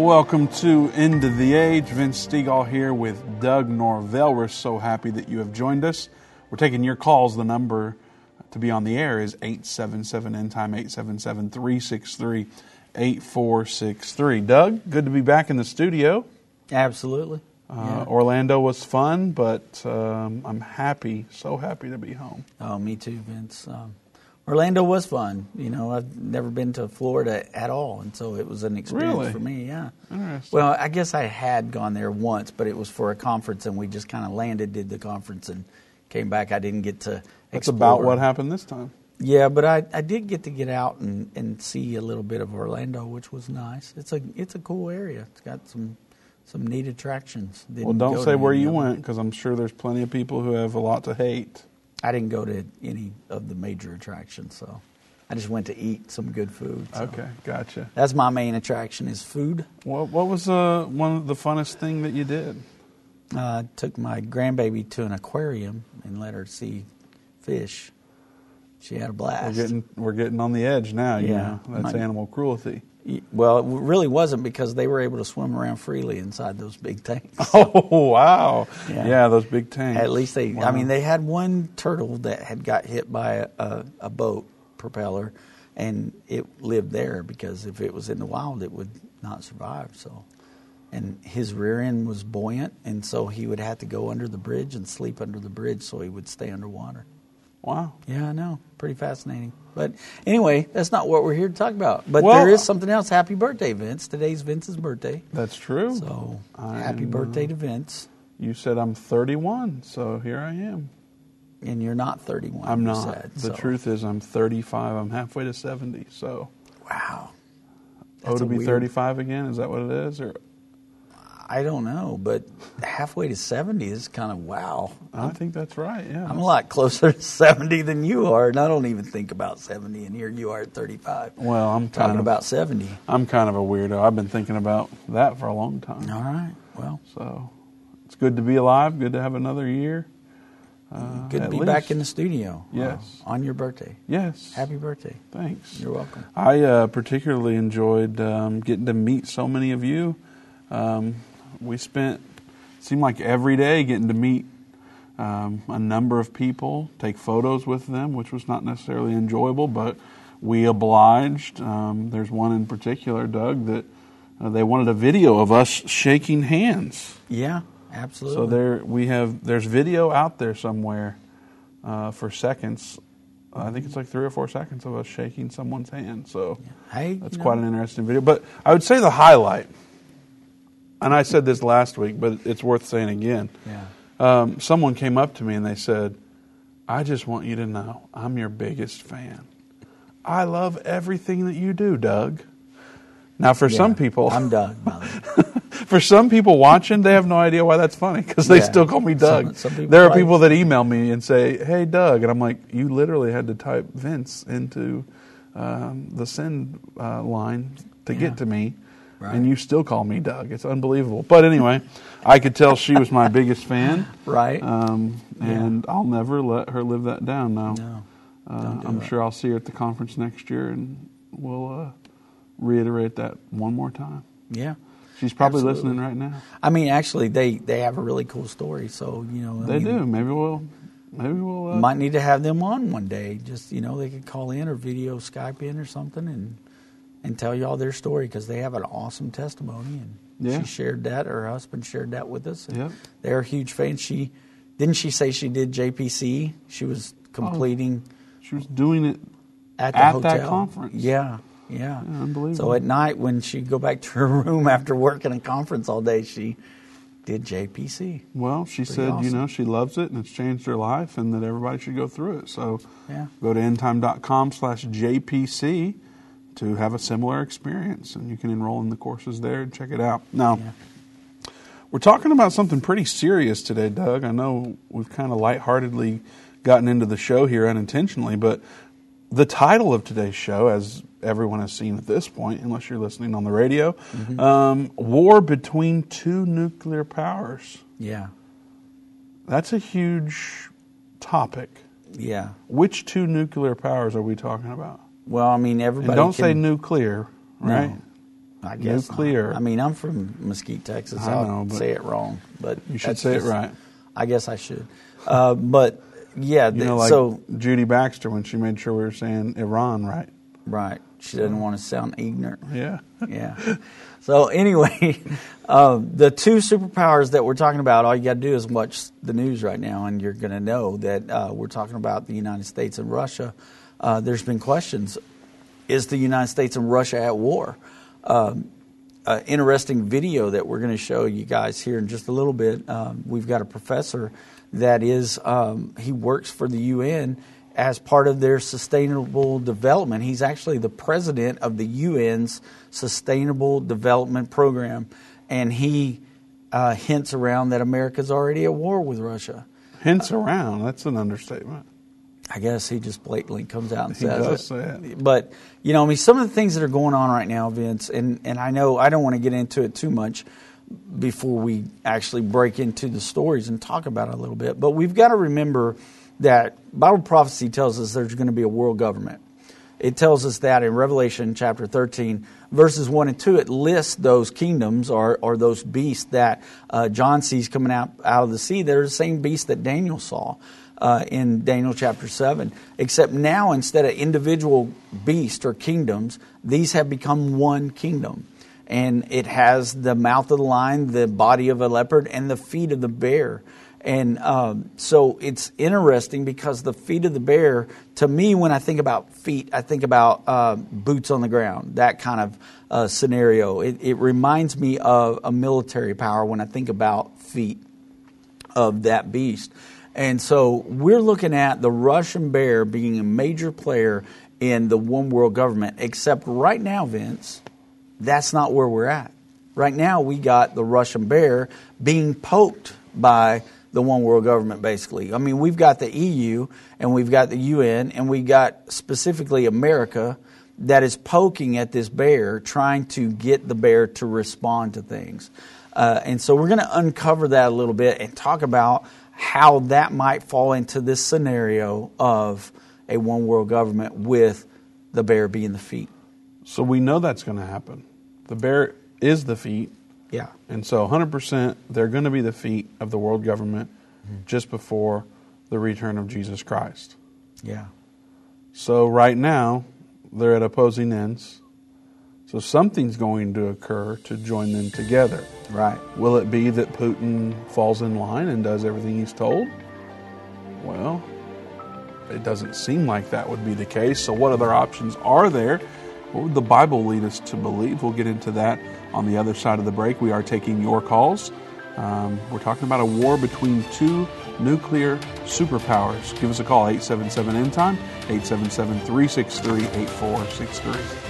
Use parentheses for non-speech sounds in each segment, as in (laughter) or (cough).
Welcome to End of the Age. Vince Stegall here with Doug Norvell. We're so happy that you have joined us. We're taking your calls. The number to be on the air is 877 End Time, 877 363 8463. Doug, good to be back in the studio. Absolutely. Uh, Orlando was fun, but um, I'm happy, so happy to be home. Oh, me too, Vince. Um, Orlando was fun. You know, I've never been to Florida at all, and so it was an experience Really? for me. Yeah. Well, I guess I had gone there once, but it was for a conference, and we just kind of landed, did the conference, and came back. I didn't get to. That's explore. about what happened this time. Yeah, but I, I did get to get out and, and see a little bit of Orlando, which was nice. It's a it's a cool area. It's got some some neat attractions. Well, Didn't don't say where you went because I'm sure there's plenty of people who have a lot to hate. I didn't go to any of the major attractions, so I just went to eat some good food. so. Okay, gotcha. That's my main attraction is food. What, what was uh, one of the funnest thing that you did? Uh, took my grandbaby to an aquarium and let her see fish. She had a We're blast. getting we're getting on the edge now. You Yeah. know, that's My- animal cruelty. Well, it really wasn't because they were able to swim around freely inside those big tanks. (laughs) Oh wow! Yeah. Yeah, those big tanks. At least they, I Wow. mean, they had one turtle that had got hit by a, a, a boat propeller, and it lived there because if it was in the wild, it would not survive. So, and his rear end was buoyant, and so he would have to go under the bridge and sleep under the bridge so he would stay underwater. Wow. Yeah, I know, pretty fascinating. But anyway, that's not what we're here to talk about. But Well- there is something else. Happy birthday, Vince! Today's Vince's birthday, That's true. so I happy birthday to Vince. You said I'm 31, so here I am. And you're not 31. I'm not. said, the so- truth is, I'm 35. I'm halfway to 70. So, Wow. oh, to be weird- 35 again? Is that what it is? Or I don't know, but halfway to 70 is kind of wow. I think that's right. Yeah. I'm a lot closer to 70 than you are, and I don't even think about 70, and here you are at 35. Well, I'm kind Talking of about 70. I'm kind of a weirdo. I've been thinking about that for a long time. All right. Well, So it's good to be alive. Good to have another year. Uh, good to be least. back in the studio. Yes. uh, on your birthday. Yes. Happy birthday. Thanks. You're welcome. I uh, particularly enjoyed um, getting to meet so many of you. Um, we spent seemed like every day getting to meet um, a number of people, take photos with them, which was not necessarily enjoyable, but we obliged. Um, there's one in particular, Doug, that uh, they wanted a video of us shaking hands. Yeah, absolutely. So there we have there's video out there somewhere uh, for seconds. I think it's like three or four seconds of us shaking someone's hand. So Hey, that's you know- quite an interesting video. But I would say the highlight, and I said this last week, but it's worth saying again. Yeah. Um, someone came up to me and they said, "I just want you to know I'm your biggest fan. I love everything that you do, Doug." Now, for some people, I'm Doug, by the way. for some people watching, they have no idea why that's funny because they Yeah. still call me Doug. Some- some there are people that email me and say, "Hey, Doug," and I'm like, "You literally had to type Vince into um, the send uh, line to Yeah. get to me, Right. and you still call me Doug. It's unbelievable." But anyway, I could tell she was my biggest fan, (laughs) Right. Um, and I'll never let her live that down. Now, No, uh, do I'm it. sure I'll see her at the conference next year, and we'll uh, reiterate that one more time. yeah. She's probably Absolutely. listening right now. I mean, actually, they, they have a really cool story. So, you know, I They mean, do. Maybe we'll. Maybe we'll. Uh, Might need to have them on one day. Just you know, they could call in or video Skype in or something and and tell you all their story because they have an awesome testimony. And Yeah. she shared that. Her husband shared that with us. Yep. They're huge fans. She didn't she say she did JPC? She was completing oh, she was doing it. at the at hotel. that conference. Yeah. Yeah. Yeah, unbelievable. So at night when she'd go back to her (laughs) room after working a conference all day, she did JPC. Well, she Pretty said, you know, she loves it and it's changed her life, and that everybody should go through it. So, Yeah. go to endtime.com/jpc to have a similar experience, and you can enroll in the courses there and check it out. Now, Yeah. we're talking about something pretty serious today, Doug. I know we've kind of lightheartedly gotten into the show here unintentionally, but the title of today's show, as everyone has seen at this point, unless you're listening on the radio, Mm-hmm. um, War Between Two Nuclear Powers. Yeah. That's a huge topic. Yeah. Which two nuclear powers are we talking about? Well, I mean, everybody. And don't can, say nuclear, right? No. I guess not. Nuclear. I mean, I'm from Mesquite, Texas. I I'll know, but say it wrong, but You should say just- it right. I guess I should. Uh, but yeah, You know, like so Judy Baxter when she made sure we were saying Iran right. right. She doesn't want to sound ignorant. Yeah. yeah. So anyway, um, (laughs) the two superpowers that we're talking about, all you got to do is watch the news right now, and you're going to know that uh, we're talking about the United States and Russia. Uh, there's been questions: Is the United States and Russia at war? Um, uh, interesting video that we're going to show you guys here in just a little bit. Um, we've got a professor that is um, he works for the UN as part of their sustainable development. He's actually the president of the UN's Sustainable Development Program, and he uh, hints around that America's already at war with Russia. Hints around. That's an understatement. I guess he just blatantly comes out and He says does it. say it. But you know, I mean, some of the things that are going on right now, Vince, and and I know I don't want to get into it too much before we actually break into the stories and talk about it a little bit. But we've got to remember that Bible prophecy tells us there's going to be a world government. It tells us that in Revelation chapter 13, verses 1 and 2, it lists those kingdoms or, or those beasts that uh, John sees coming out, out of the sea. They're the same beasts that Daniel saw uh, in Daniel chapter 7. Except now, instead of individual beasts or kingdoms, these have become one kingdom. And it has the mouth of the lion, the body of a leopard, and the feet of the bear. And um, so it's interesting because the feet of the bear, to me, when I think about feet, I think about uh, boots on the ground, that kind of uh, scenario. It, it reminds me of a military power when I think about feet of that beast. And so we're looking at the Russian bear being a major player in the one world government, except right now, Vince, that's not where we're at. Right now, we got the Russian bear being poked by the one world government, basically. I mean, we've got the EU and we've got the UN and we've got specifically America that is poking at this bear, trying to get the bear to respond to things. Uh, and so we're going to uncover that a little bit and talk about how that might fall into this scenario of a one world government with the bear being the feet. So we know that's going to happen. The bear is the feet, Yeah. and so 100% they're going to be the feet of the world government mm-hmm. just before the return of Jesus Christ. Yeah. So right now they're at opposing ends. So something's going to occur to join them together. Right. Will it be that Putin falls in line and does everything he's told? Well, it doesn't seem like that would be the case. So, what other options are there? What would the Bible lead us to believe? We'll get into that on the other side of the break. We are taking your calls. Um, we're talking about a war between two nuclear superpowers. Give us a call, 877 End Time, 877 363 8463.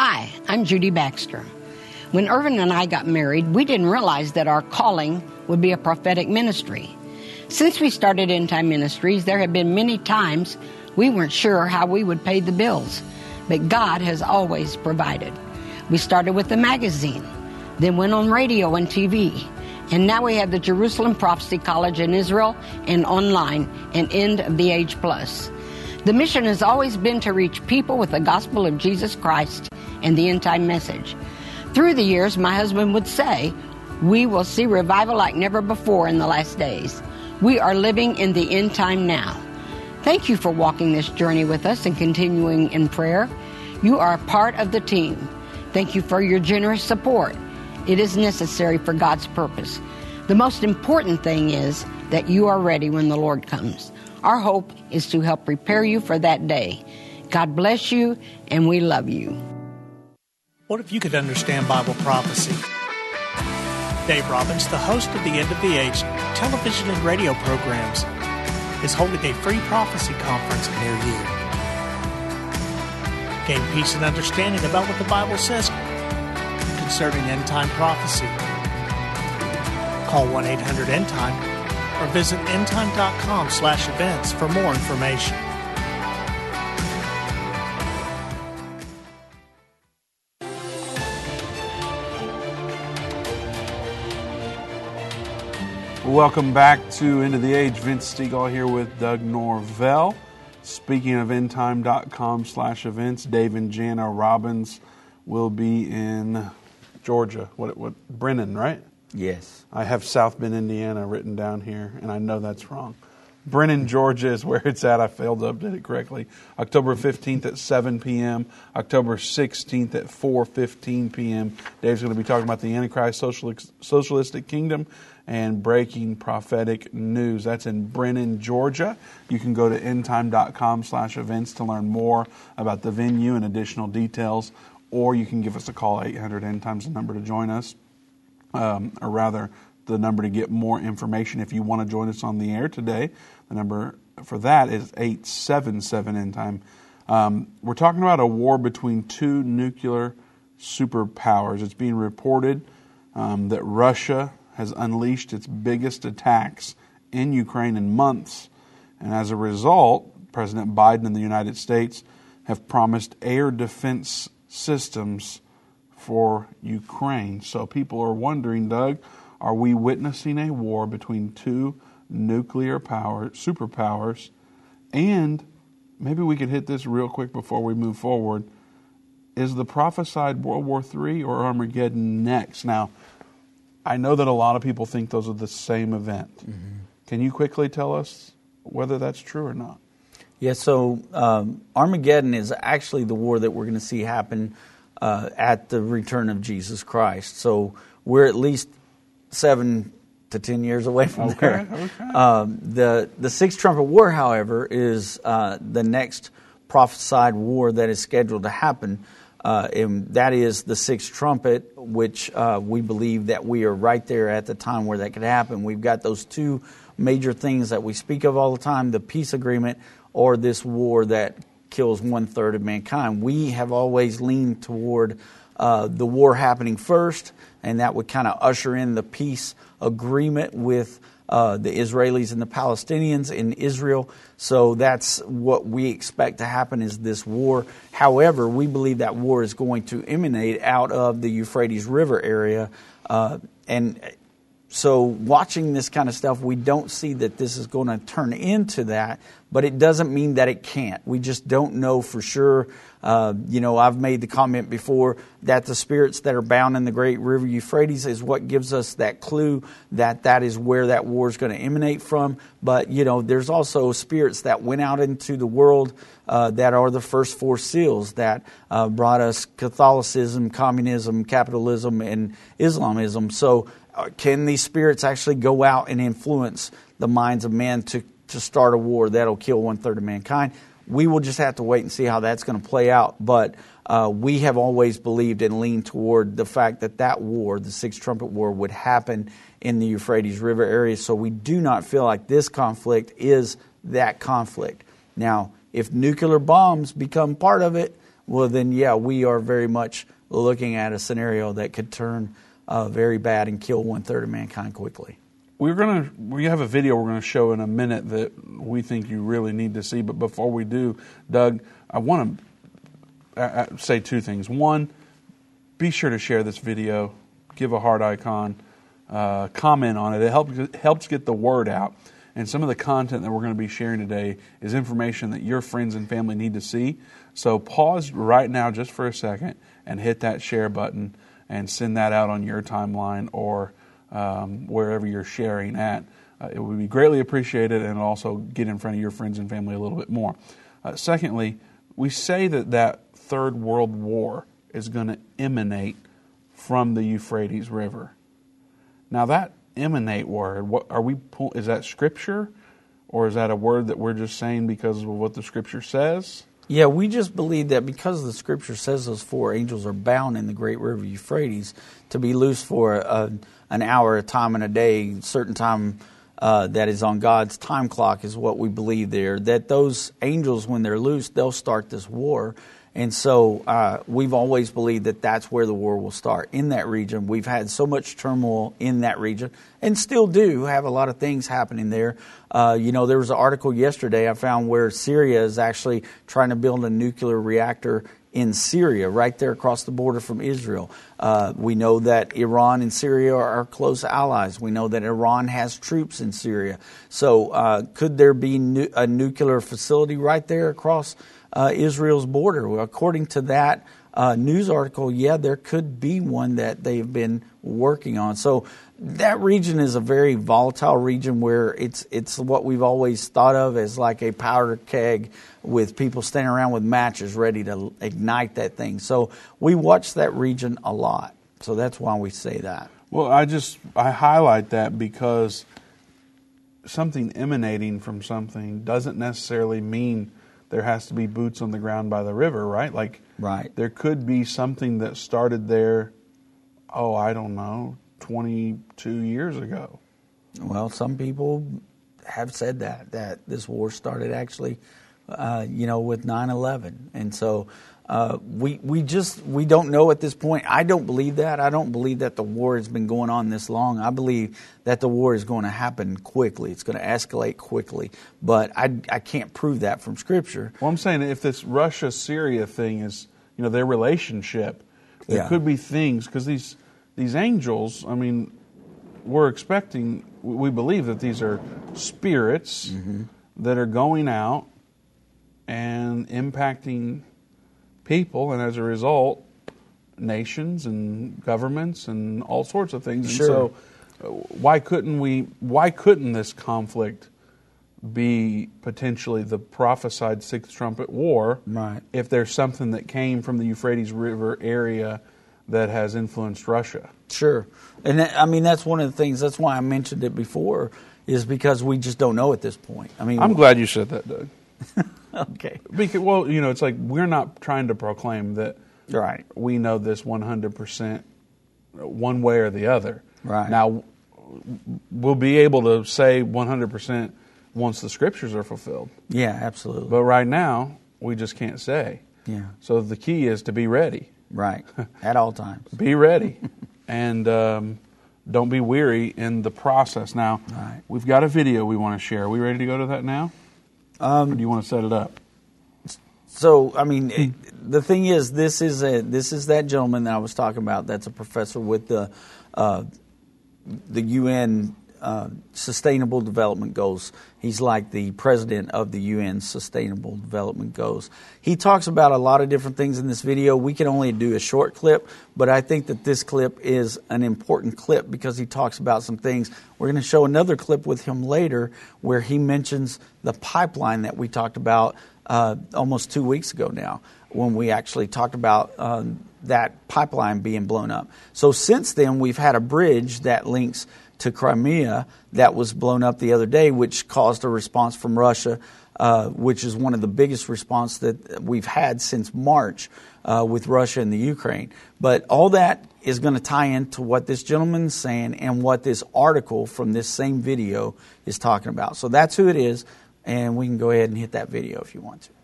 Hi, I'm Judy Baxter. When Irvin and I got married, we didn't realize that our calling would be a prophetic ministry. Since we started End Time Ministries, there have been many times we weren't sure how we would pay the bills, but God has always provided. We started with a magazine, then went on radio and TV, and now we have the Jerusalem Prophecy College in Israel and online and End of the Age Plus. The mission has always been to reach people with the gospel of Jesus Christ and the end time message. Through the years, my husband would say, We will see revival like never before in the last days. We are living in the end time now. Thank you for walking this journey with us and continuing in prayer. You are a part of the team. Thank you for your generous support. It is necessary for God's purpose. The most important thing is that you are ready when the Lord comes. Our hope is to help prepare you for that day. God bless you, and we love you. What if you could understand Bible prophecy? Dave Robbins, the host of the End of the Age television and radio programs, is holding a free prophecy conference near you. Gain peace and understanding about what the Bible says concerning end time prophecy. Call 1 800 End Time or visit endtime.com slash events for more information. Welcome back to End of the Age. Vince Stegall here with Doug Norvell. Speaking of endtime.com slash events, Dave and Jana Robbins will be in Georgia. What, what, Bremen, right? Yes. I have South Bend, Indiana written down here, and I know that's wrong. Bremen, Georgia is where it's at. I failed to update it correctly. October 15th at 7 p.m., October 16th at 4.15 p.m. Dave's going to be talking about the Antichrist Socialistic Kingdom and breaking prophetic news. That's in Bremen, Georgia. You can go to endtime.com slash events to learn more about the venue and additional details, or you can give us a call, 800 End Times, the number to join us, um, or rather, the number to get more information if you want to join us on the air today. The number for that is 877 End Time. Um, we're talking about a war between two nuclear superpowers. It's being reported um, that Russia has unleashed its biggest attacks in Ukraine in months. And as a result, President Biden and the United States have promised air defense systems for Ukraine. So people are wondering, Doug, are we witnessing a war between two nuclear power superpowers? And maybe we could hit this real quick before we move forward. Is the prophesied World War III or Armageddon next? Now, I know that a lot of people think those are the same event. Mm-hmm. Can you quickly tell us whether that's true or not? Yeah, so um, Armageddon is actually the war that we're going to see happen uh, at the return of Jesus Christ. So we're at least seven to ten years away from okay, there. Okay. Um, the the Sixth Trumpet War, however, is uh, the next prophesied war that is scheduled to happen uh, and that is the sixth trumpet, which uh, we believe that we are right there at the time where that could happen. We've got those two major things that we speak of all the time the peace agreement or this war that kills one third of mankind. We have always leaned toward uh, the war happening first, and that would kind of usher in the peace agreement with uh, the Israelis and the Palestinians in Israel. So that's what we expect to happen is this war. However, we believe that war is going to emanate out of the Euphrates River area. Uh, and so watching this kind of stuff, we don't see that this is going to turn into that, but it doesn't mean that it can't. We just don't know for sure. Uh, you know, I've made the comment before that the spirits that are bound in the great river Euphrates is what gives us that clue that that is where that war is going to emanate from. But, you know, there's also spirits that went out into the world uh, that are the first four seals that uh, brought us Catholicism, communism, capitalism, and Islamism. So, can these spirits actually go out and influence the minds of men to, to start a war that'll kill one third of mankind? We will just have to wait and see how that's going to play out. But uh, we have always believed and leaned toward the fact that that war, the Sixth Trumpet War, would happen in the Euphrates River area. So we do not feel like this conflict is that conflict. Now, if nuclear bombs become part of it, well, then, yeah, we are very much looking at a scenario that could turn uh, very bad and kill one third of mankind quickly. We're to we have a video we're to show in a minute that we think you really need to see but before we do doug i want to say two things. One be sure to share this video. Give a heart icon uh, comment on it. It helps helps get the word out. And some of the content that we're going to be sharing today is information that your friends and family need to see. So pause right now just for a second and hit that share button and send that out on your timeline or um, wherever you're sharing at. Uh, it would be greatly appreciated and also get in front of your friends and family a little bit more. Uh, secondly, we say that that third world war is going to emanate from the Euphrates River. Now that emanate word, what are we? Is that scripture, or is that a word that we're just saying because of what the scripture says? Yeah, we just believe that because the scripture says those four angels are bound in the great river Euphrates to be loose for a, an hour, a time, and a day, certain time uh, that is on God's time clock is what we believe there. That those angels, when they're loose, they'll start this war. And so uh, we've always believed that that's where the war will start in that region. We've had so much turmoil in that region and still do have a lot of things happening there. Uh, you know, there was an article yesterday I found where Syria is actually trying to build a nuclear reactor in Syria, right there across the border from Israel. Uh, we know that Iran and Syria are close allies. We know that Iran has troops in Syria. So, uh, could there be nu- a nuclear facility right there across uh, Israel's border? According to that uh, news article, yeah, there could be one that they've been working on. So, that region is a very volatile region where it's it's what we've always thought of as like a powder keg with people standing around with matches ready to ignite that thing. So we watch that region a lot. So that's why we say that. Well, I just I highlight that because something emanating from something doesn't necessarily mean there has to be boots on the ground by the river, right? Like right. there could be something that started there oh, I don't know, 22 years ago. Well, some people have said that that this war started actually, uh, you know, with 9/11, and so uh, we we just we don't know at this point. I don't believe that. I don't believe that the war has been going on this long. I believe that the war is going to happen quickly. It's going to escalate quickly, but I I can't prove that from Scripture. Well, I'm saying if this Russia Syria thing is you know their relationship, there Yeah. could be things because these these angels. I mean, we're expecting. We believe that these are spirits that are going out and impacting people, and as a result, nations and governments and all sorts of things. Sure. And so, uh, why couldn't we? Why couldn't this conflict be potentially the prophesied sixth trumpet war? Right. If there's something that came from the Euphrates River area that has influenced Russia. Sure, and that, I mean that's one of the things. That's why I mentioned it before, is because we just don't know at this point. I mean, I'm glad you said that, Doug. (laughs) (laughs) okay, Because, well, you know, it's like we're not trying to proclaim that right, we know this 100% one way or the other. Right. Now, we'll be able to say 100% once the scriptures are fulfilled. yeah, absolutely, But right now, we just can't say. yeah, So the key is to be ready. right, (laughs) at all times. Be ready. and um, don't be weary in the process. Now, Right. we've got a video we want to share. Are we ready to go to that now? Um, do you want to set it up? So I mean, it, the thing is, this is a this is that gentleman that I was talking about. That's a professor with the uh, the UN uh, Sustainable Development Goals. He's like the president of the UN Sustainable Development Goals. He talks about a lot of different things in this video. We can only do a short clip, but I think that this clip is an important clip because he talks about some things. We're going to show another clip with him later where he mentions the pipeline that we talked about uh, almost two weeks ago now when we actually talked about um, that pipeline being blown up. So since then, we've had a bridge that links to Crimea that was blown up the other day, which caused a response from Russia, uh, which is one of the biggest response that we've had since March uh, with Russia and the Ukraine. But all that is going to tie into what this gentleman's saying and what this article from this same video is talking about. So that's who it is, and we can go ahead and hit that video if you want to.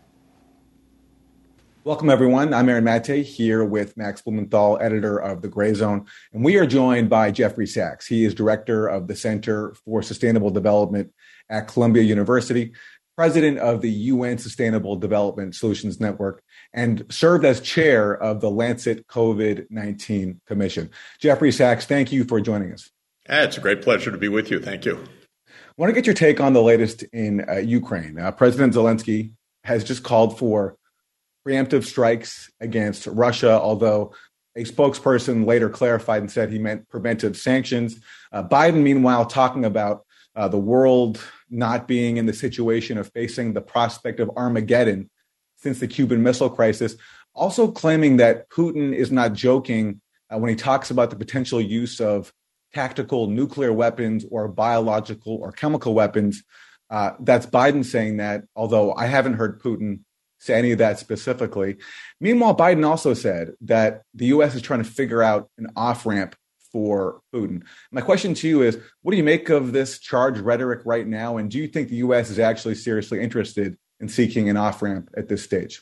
Welcome, everyone. I'm Aaron Mate here with Max Blumenthal, editor of The Gray Zone. And we are joined by Jeffrey Sachs. He is director of the Center for Sustainable Development at Columbia University, president of the UN Sustainable Development Solutions Network, and served as chair of the Lancet COVID 19 Commission. Jeffrey Sachs, thank you for joining us. It's a great pleasure to be with you. Thank you. I want to get your take on the latest in uh, Ukraine. Uh, President Zelensky has just called for preemptive strikes against Russia, although a spokesperson later clarified and said he meant preventive sanctions. Uh, Biden, meanwhile, talking about uh, the world not being in the situation of facing the prospect of Armageddon since the Cuban Missile Crisis, also claiming that Putin is not joking uh, when he talks about the potential use of tactical nuclear weapons or biological or chemical weapons. Uh, that's Biden saying that, although I haven't heard Putin say any of that specifically. Meanwhile, Biden also said that the U.S. is trying to figure out an off ramp for Putin. My question to you is what do you make of this charged rhetoric right now? And do you think the U.S. is actually seriously interested in seeking an off ramp at this stage?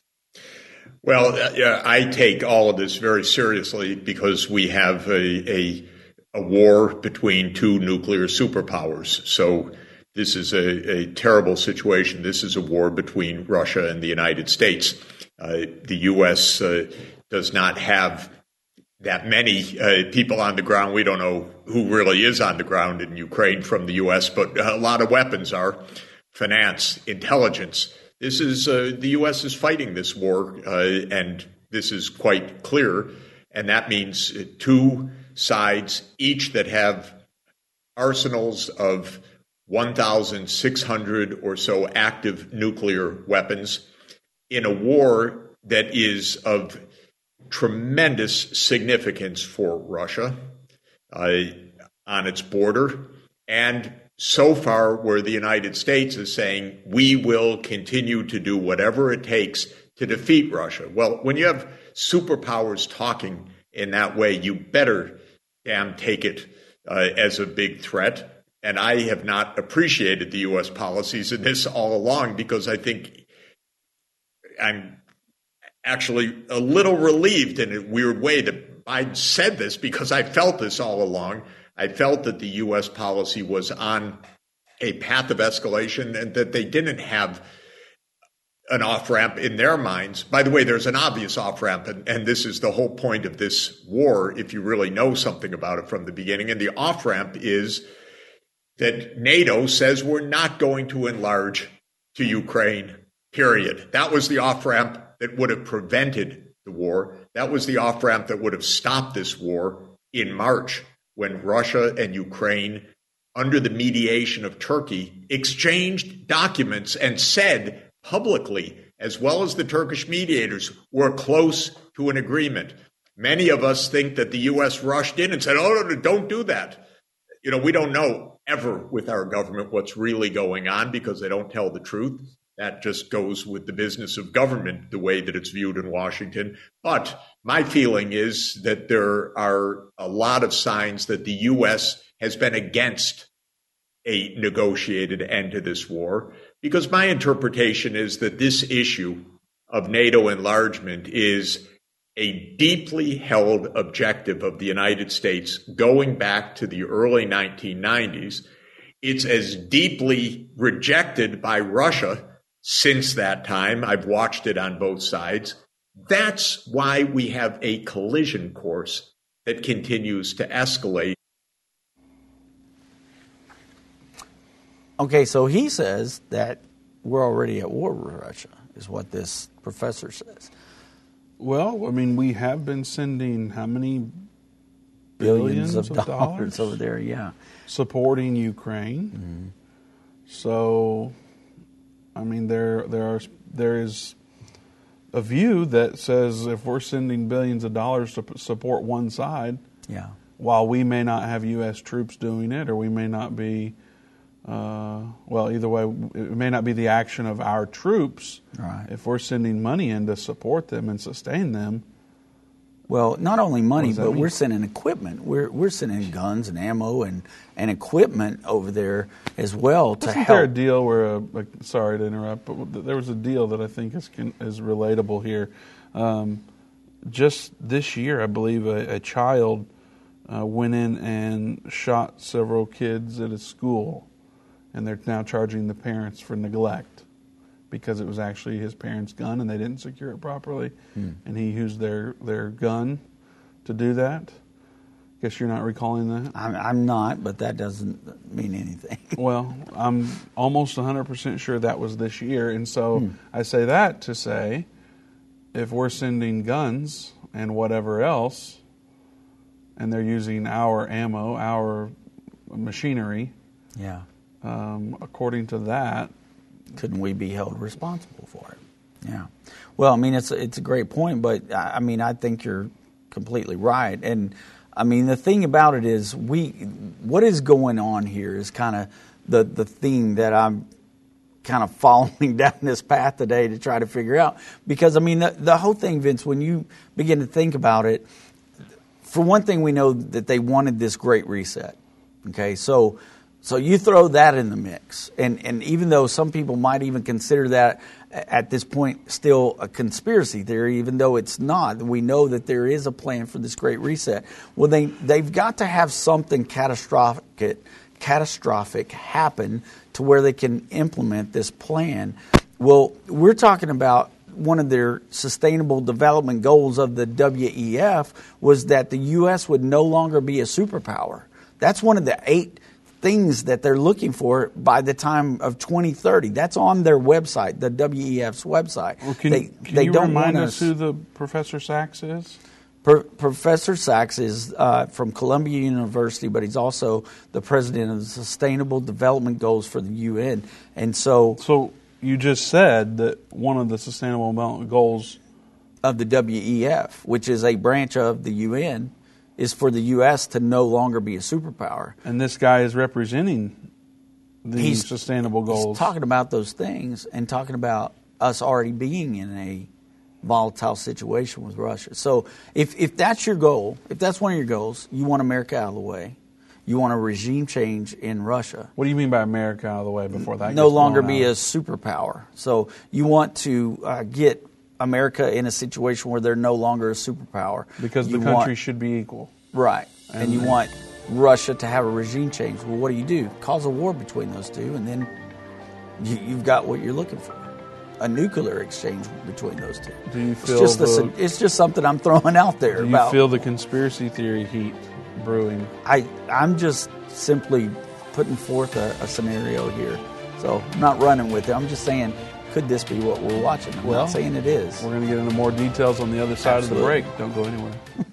Well, uh, I take all of this very seriously because we have a, a, a war between two nuclear superpowers. So this is a, a, terrible situation. This is a war between Russia and the United States. Uh, the U.S. Uh, does not have that many uh, people on the ground. We don't know who really is on the ground in Ukraine from the U.S., but a lot of weapons are finance, intelligence. This is uh, the U.S. is fighting this war, uh, and this is quite clear. And that means two sides, each that have arsenals of 1,600 or so active nuclear weapons in a war that is of tremendous significance for Russia uh, on its border and so far where the United States is saying we will continue to do whatever it takes to defeat Russia. Well, when you have superpowers talking in that way, you better damn take it uh, as a big threat. And I have not appreciated the U.S. policies in this all along because I think I'm actually a little relieved in a weird way that Biden said this because I felt this all along I felt that the U.S. policy was on a path of escalation and that they didn't have an off ramp in their minds. By the way, there's an obvious off ramp, and, and, this is the whole point of this war, if you really know something about it from the beginning. And the off ramp is that NATO says we're not going to enlarge to Ukraine, period. That was the off ramp that would have prevented the war. That was the off ramp that would have stopped this war in March when Russia and Ukraine, under the mediation of Turkey, exchanged documents and said publicly, as well as the Turkish mediators, we're close to an agreement. Many of us think that the U.S. rushed in and said, oh, no, no, don't do that. You know, we don't know ever with our government what's really going on because they don't tell the truth. That just goes with the business of government, the way that it's viewed in Washington. But my feeling is that there are a lot of signs that the U.S. has been against a negotiated end to this war, because my interpretation is that this issue of NATO enlargement is a deeply held objective of the United States going back to the early 1990s. It's as deeply rejected by Russia since that time. I've watched it on both sides. That's why we have a collision course that continues to escalate. Okay, so he says that we're already at war with Russia, is what this professor says. Well, I mean, we have been sending how many billions, billions of, of, dollars, dollars over there, yeah. Supporting Ukraine. Mm-hmm. So I mean, there there are there is a view that says if we're sending billions of dollars to support one side, yeah, while we may not have U.S. troops doing it, or we may not be, uh, well, either way, it may not be the action of our troops. Right. If we're sending money in to support them and sustain them, well, not only money, but mean? we're sending equipment. We're we're sending guns and ammo and, and equipment over there as well to Wasn't help. there a deal where, like, sorry to interrupt, but there was a deal that I think is is relatable here. Um, just this year, I believe a, a child uh, went in and shot several kids at a school, and they're now charging the parents for neglect because it was actually his parents' gun and they didn't secure it properly, hmm. and he used their their gun to do that. Guess you're not recalling that. I'm, I'm not, but that doesn't mean anything. (laughs) well, I'm almost 100% sure that was this year, and so hmm. I say that to say, if we're sending guns and whatever else, and they're using our ammo, our machinery, yeah. Um, according to that, couldn't we be held responsible for it? Yeah. Well, I mean, it's it's a great point, but I mean, I think you're completely right. And I mean, the thing about it is, we what is going on here is kind of the the theme that I'm kind of (laughs) following down this path today to try to figure out. Because I mean, the, the whole thing, Vince, when you begin to think about it, for one thing, we know that they wanted this great reset. Okay, so So you throw that in the mix, and and even though some people might even consider that at this point still a conspiracy theory, even though it's not, we know that there is a plan for this great reset. Well, they they've got to have something catastrophic catastrophic happen to where they can implement this plan. Well, we're talking about one of their sustainable development goals of the WEF was that the U.S. would no longer be a superpower. That's one of the eight things that they're looking for by the time of 2030. That's on their website, the WEF's website. Well, can, they, can they you don't remind us who the Professor Sachs is? Pro- Professor Sachs is uh, from Columbia University, but he's also the president of the Sustainable Development Goals for the UN. And so, So you just said that one of the Sustainable Development Goals. of the WEF, which is a branch of the UN, is for the U.S. to no longer be a superpower. And this guy is representing the sustainable goals. He's talking about those things and talking about us already being in a volatile situation with Russia. So if, if that's your goal, if that's one of your goals, you want America out of the way, you want a regime change in Russia. what do you mean by America out of the way before that? no longer be out? a superpower. So you want to uh, get America in a situation where they're no longer a superpower because the country want- should be equal. right, and, you want Russia to have a regime change. Well, what do you do? Cause a war between those two, and then you, you've got what you're looking for. A nuclear exchange between those two. Do you It's feel just, a, the- it's just something I'm throwing out there Do you about. feel the conspiracy theory heat brewing? I I'm just simply putting forth a, a scenario here. So I'm not running with it. I'm just saying, could this be what we're watching? I'm Well, not saying it is. We're going to get into more details on the other side Absolutely. of the break. Don't go anywhere. (laughs)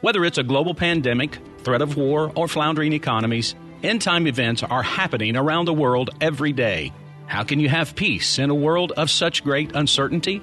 Whether it's a global pandemic, threat of war, or floundering economies, end time events are happening around the world every day. How can you have peace in a world of such great uncertainty?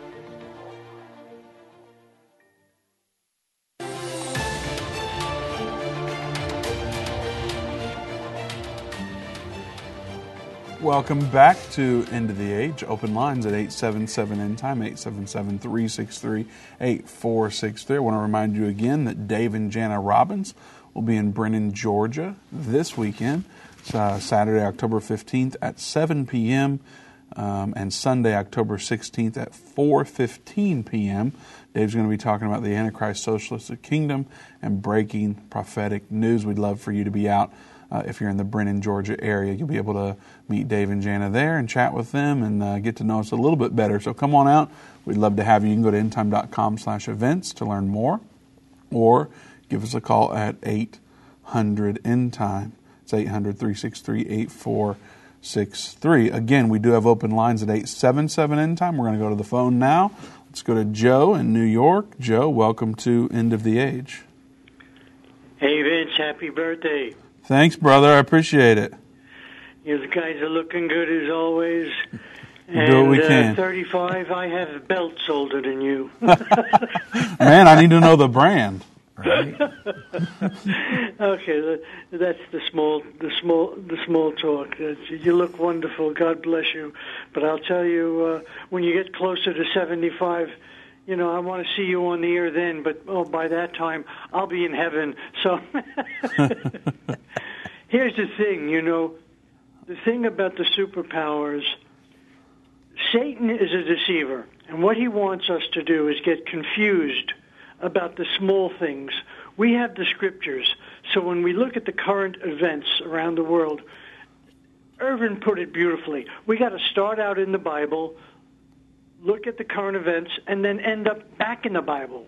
Welcome back to End of the Age. Open lines at 877 End Time, 877 363 8463. I want to remind you again that Dave and Jana Robbins will be in Bremen, Georgia this weekend. It's uh, Saturday, October 15th at 7 p.m. Um, and Sunday, October 16th at 4:15 p.m. Dave's going to be talking about the Antichrist Socialist Kingdom and breaking prophetic news. We'd love for you to be out uh, if you're in the Bremen, Georgia area. You'll be able to meet Dave and Jana there and chat with them and uh, get to know us a little bit better. So come on out. We'd love to have you. You can go to endtime.com slash events to learn more or give us a call at 800 end time. It's 800 363 8463. Again, we do have open lines at 877 end time. We're going to go to the phone now. Let's go to Joe in New York. Joe, welcome to End of the Age. Hey Vince, happy birthday. Thanks, brother. I appreciate it. You guys are looking good as always. We'll do what we can. Uh, 35, I have belts older than you. (laughs) Man, I need to know the brand. Right. (laughs) okay, that's the small, the small, the small talk. You look wonderful. God bless you. But I'll tell you, uh, when you get closer to seventy-five, you know, I want to see you on the air then. But oh, by that time, I'll be in heaven. So (laughs) here's the thing, you know, the thing about the superpowers. Satan is a deceiver, and what he wants us to do is get confused about the small things. We have the scriptures, so when we look at the current events around the world, Irvin put it beautifully. We got to start out in the Bible, look at the current events, and then end up back in the Bible.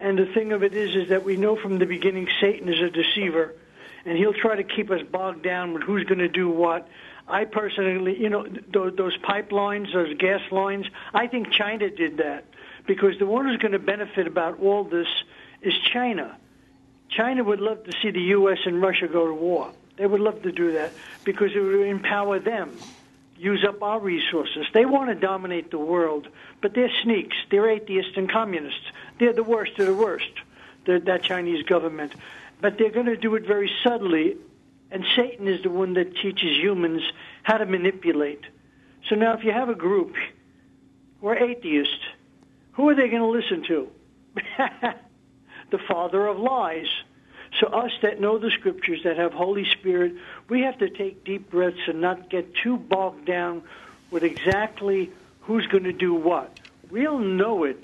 And the thing of it is, is that we know from the beginning Satan is a deceiver, and he'll try to keep us bogged down with who's going to do what. I personally, you know, those pipelines, those gas lines, I think China did that because the one who's going to benefit about all this is China. China would love to see the U.S. and Russia go to war. They would love to do that because it would empower them, use up our resources. They want to dominate the world, but they're sneaks. They're atheists and communists. They're the worst of the worst, the, that Chinese government. But they're going to do it very subtly, and Satan is the one that teaches humans how to manipulate. So now, if you have a group who are atheists, who are they going to listen to? (laughs) the father of lies. So, us that know the scriptures, that have Holy Spirit, we have to take deep breaths and not get too bogged down with exactly who's going to do what. We'll know it.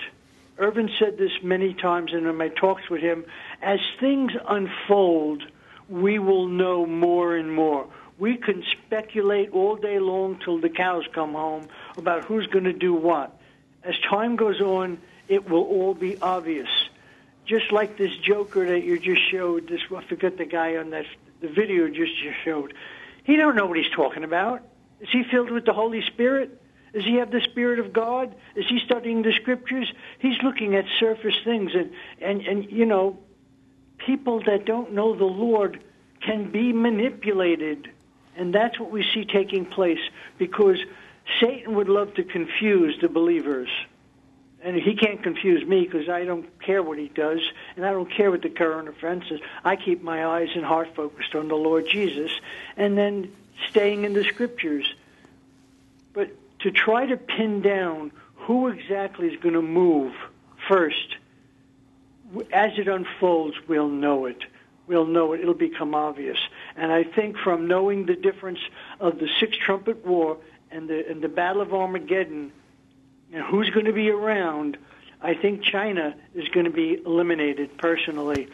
Irvin said this many times in my talks with him. As things unfold, we will know more and more. We can speculate all day long till the cows come home about who's going to do what. As time goes on, it will all be obvious just like this Joker that you just showed. This I forget the guy on that the video just just showed. He don't know what he's talking about. Is he filled with the Holy Spirit? Does he have the Spirit of God? Is he studying the Scriptures? He's looking at surface things, and and and you know, people that don't know the Lord can be manipulated, and that's what we see taking place because Satan would love to confuse the believers and he can't confuse me because I don't care what he does, and I don't care what the current offenses. I keep my eyes and heart focused on the Lord Jesus, and then staying in the Scriptures. But to try to pin down who exactly is going to move first, as it unfolds, we'll know it. We'll know it. It'll become obvious. And I think from knowing the difference of the Sixth Trumpet War and the and the Battle of Armageddon and who's going to be around, I think China is going to be eliminated personally.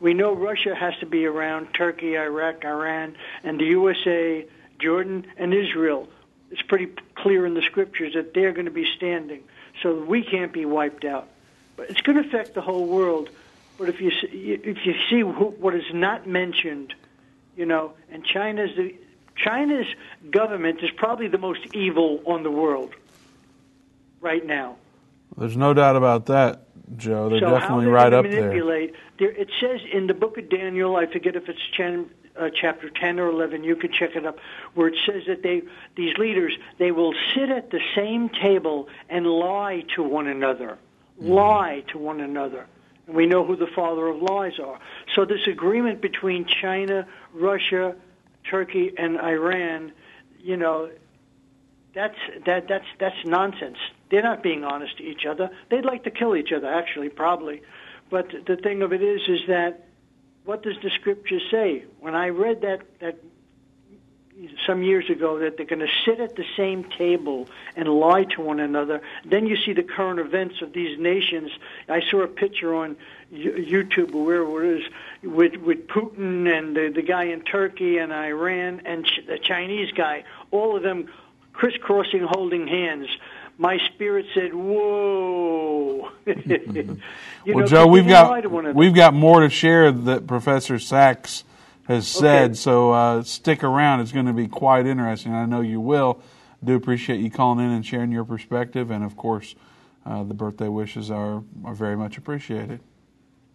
We know Russia has to be around, Turkey, Iraq, Iran, and the USA, Jordan, and Israel. It's pretty clear in the scriptures that they're going to be standing. So we can't be wiped out. But it's going to affect the whole world. But if you if you see what is not mentioned, you know, and China's the China's government is probably the most evil on the world right now. There's no doubt about that, Joe. They're so definitely right up manipulate, there. It says in the book of Daniel, I forget if it's 10, uh, chapter 10 or 11, you could check it up, where it says that they these leaders, they will sit at the same table and lie to one another. Mm-hmm. Lie to one another. And we know who the father of lies are. So this agreement between China, Russia, Turkey, and Iran, you know, that's that that's that's nonsense. They're not being honest to each other. They'd like to kill each other, actually, probably. But the thing of it is, is that what does the scripture say? When I read that that some years ago that they're going to sit at the same table and lie to one another. Then you see the current events of these nations. I saw a picture on YouTube or wherever it is with with Putin and the, the guy in Turkey and Iran and the Chinese guy. All of them crisscrossing, holding hands my spirit said, "Whoa!" (laughs) well, know, Joe, we've got we've got more to share that Professor Sachs has said. Okay. So uh, stick around; it's going to be quite interesting. I know you will. I do appreciate you calling in and sharing your perspective, and of course, uh, the birthday wishes are are very much appreciated.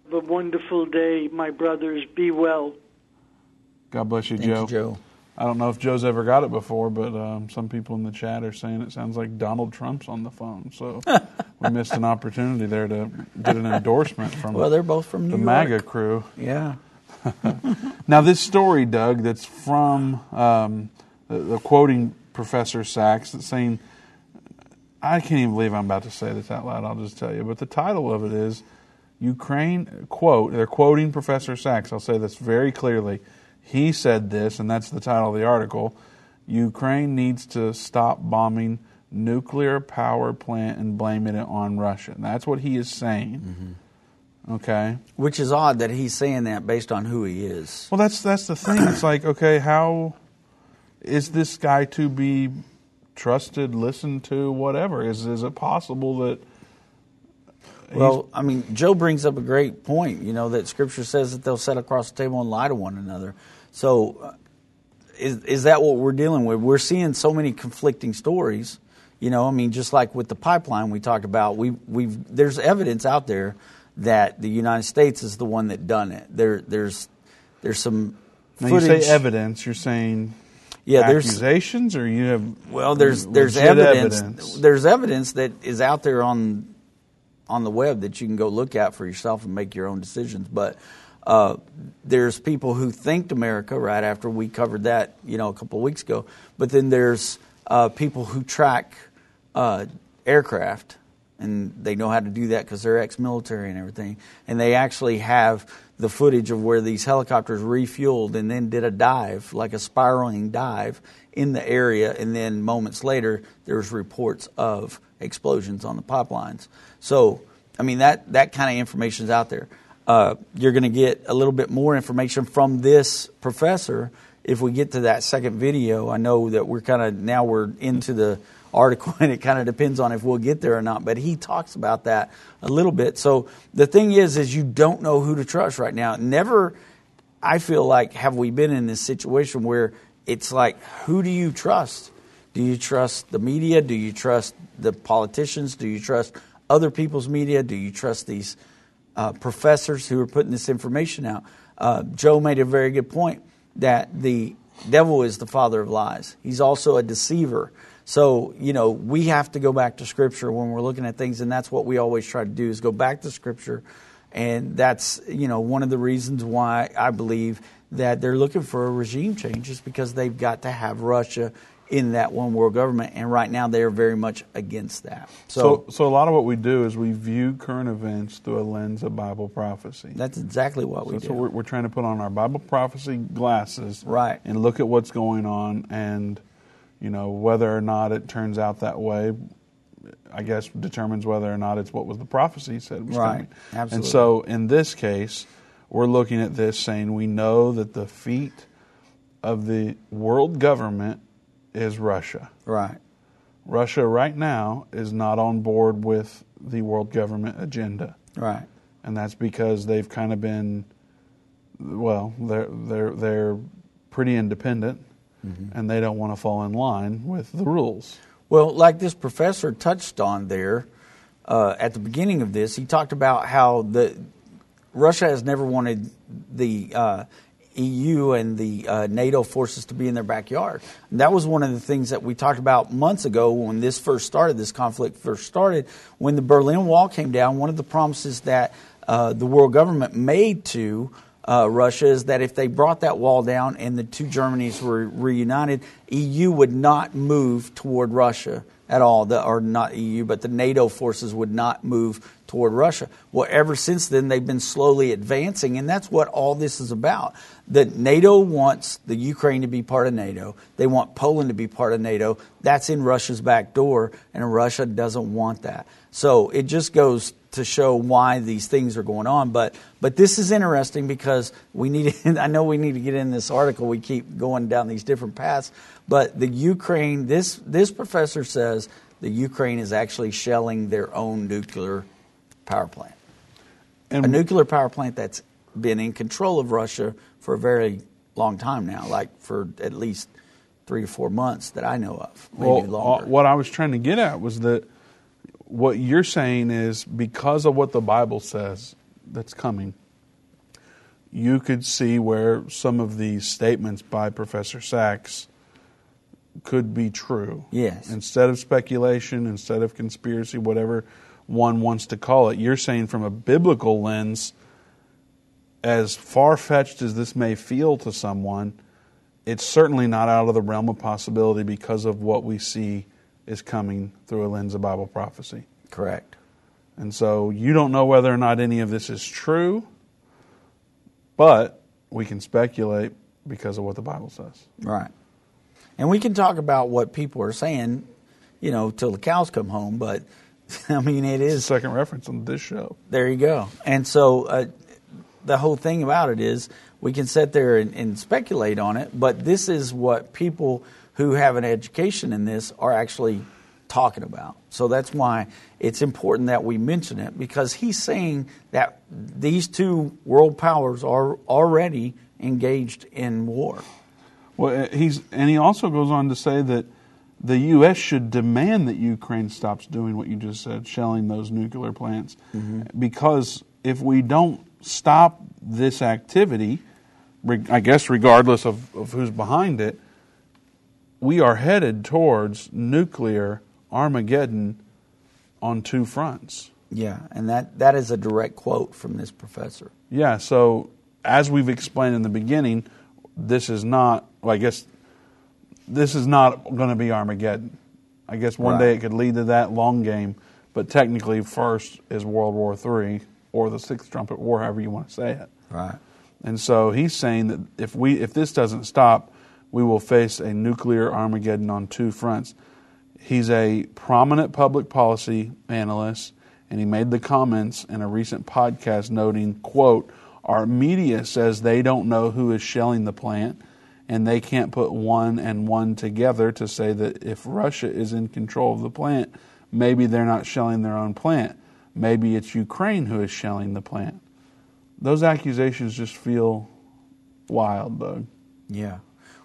Have a wonderful day, my brothers. Be well. God bless you, Thank Joe. You, Joe. I don't know if Joe's ever got it before, but um, some people in the chat are saying it sounds like Donald Trump's on the phone. So we (laughs) missed an opportunity there to get an endorsement from Well, they're both from the New MAGA York. crew. Yeah. (laughs) Now, this story, Doug, that's from um, the, the quoting Professor Sachs, that's saying, I can't even believe I'm about to say this out loud, I'll just tell you, but the title of it is Ukraine, quote, they're quoting Professor Sachs. I'll say this very clearly. He said this, and that's the title of the article Ukraine needs to stop bombing nuclear power plant and blaming it on Russia. That's what he is saying. Mm-hmm. Okay. Which is odd that he's saying that based on who he is. Well, that's that's the thing. It's like, okay, how is this guy to be trusted, listened to, whatever? Is is it possible that? Well, I mean, Joe brings up a great point. You know that Scripture says that they'll sit across the table and lie to one another. So, uh, is is that what we're dealing with? We're seeing so many conflicting stories. You know, I mean, just like with the pipeline we talked about, we we've there's evidence out there that the United States is the one that done it. There there's there's some Now you say evidence. You're saying Yeah, there's- accusations, or you have Well, there's there's legit evidence, There's evidence that is out there on on the web that you can go look at for yourself and make your own decisions. But uh, there's people who thanked America right after we covered that, you know, a couple of weeks ago. But then there's uh, people who track uh, aircraft, and they know how to do that because they're ex-military and everything. And they actually have the footage of where these helicopters refueled and then did a dive, like a spiraling dive, in the area. And then moments later, there's reports of explosions on the pipelines. So, I mean, that that kind of information is out there. Uh, you're going to get a little bit more information from this professor if we get to that second video. I know that we're kind of now we're into the article, (laughs) and it kind of depends on if we'll get there or not. But he talks about that a little bit. So the thing is, is you don't know who to trust right now. Never, I feel like, have we been in this situation where it's like, who do you trust? Do you trust the media? Do you trust the politicians? Do you trust other people's media? Do you trust these uh, professors who are putting this information out? Uh, Joe made a very good point that the devil is the father of lies. He's also a deceiver. So, you know, we have to go back to Scripture when we're looking at things, and that's what we always try to do is go back to Scripture. And that's, you know, one of the reasons why I believe that they're looking for a regime change is because they've got to have Russia in that one world government. And right now they are very much against that. So, so, a lot of what we do is we view current events through a lens of Bible prophecy. That's exactly what So we that's do. what we're, we're trying to put on our Bible prophecy glasses, Right. and look at what's going on, and you know whether or not it turns out that way. I guess determines whether or not it's what was the prophecy said was Right. coming. Absolutely. And so in this case, we're looking at this saying we know that the feet of the world government is Russia. Right. Russia right now is not on board with the world government agenda. Right. And that's because they've kind of been well, they're they're they're pretty independent and they don't want to fall in line with the rules. Well, like this professor touched on there uh, at the beginning of this, he talked about how the Russia has never wanted the uh, EU and the uh, NATO forces to be in their backyard. And that was one of the things that we talked about months ago when this first started, this conflict first started. When the Berlin Wall came down, one of the promises that uh, the world government made to uh, Russia is that if they brought that wall down and the two Germanys were reunited, EU would not move toward Russia at all, the, or not EU, but the NATO forces would not move toward Russia. Well, ever since then, they've been slowly advancing, and that's what all this is about. That NATO wants the Ukraine to be part of NATO. They want Poland to be part of NATO. That's in Russia's back door, and Russia doesn't want that. So it just goes to show why these things are going on. But but this is interesting because we need. (laughs) I know we need to get in this article. We keep going down these different paths. But the Ukraine, this this professor says the Ukraine is actually shelling their own nuclear power plant, And a nuclear power plant that's been in control of Russia for a very long time now, like for at least three or four months that I know of, maybe well, longer. uh, what I was trying to get at was that what you're saying is because of what the Bible says that's coming, you could see where some of these statements by Professor Sachs could be true. Yes. Instead of speculation, instead of conspiracy, whatever one wants to call it, you're saying from a biblical lens, as far fetched as this may feel to someone, it's certainly not out of the realm of possibility because of what we see is coming through a lens of Bible prophecy. Correct. And so you don't know whether or not any of this is true, but we can speculate because of what the Bible says. Right. And we can talk about what people are saying, you know, till the cows come home, but (laughs) I mean, it is. Second reference on this show. There you go. And so uh, the whole thing about it is we can sit there and, and speculate on it, but this is what people who have an education in this are actually talking about. So that's why it's important that we mention it because he's saying that these two world powers are already engaged in war. Well, uh, he's and he also goes on to say that the U.S. should demand that Ukraine stops doing what you just said, shelling those nuclear plants, because if we don't stop this activity, I guess regardless of, of who's behind it, we are headed towards nuclear Armageddon on two fronts. Yeah, and that, that is a direct quote from this professor. Yeah, so as we've explained in the beginning, this is not, well, I guess, this is not going to be Armageddon. I guess one day it could lead to that long game, but technically, first is World War III or the Sixth Trumpet War, however you want to say it. Right. And so he's saying that if we if this doesn't stop, we will face a nuclear Armageddon on two fronts. He's a prominent public policy analyst, and he made the comments in a recent podcast noting, quote, our media says they don't know who is shelling the plant, and they can't put one and one together to say that if Russia is in control of the plant, maybe they're not shelling their own plant. Maybe it's Ukraine who is shelling the plant. Those accusations just feel wild, Doug. Yeah.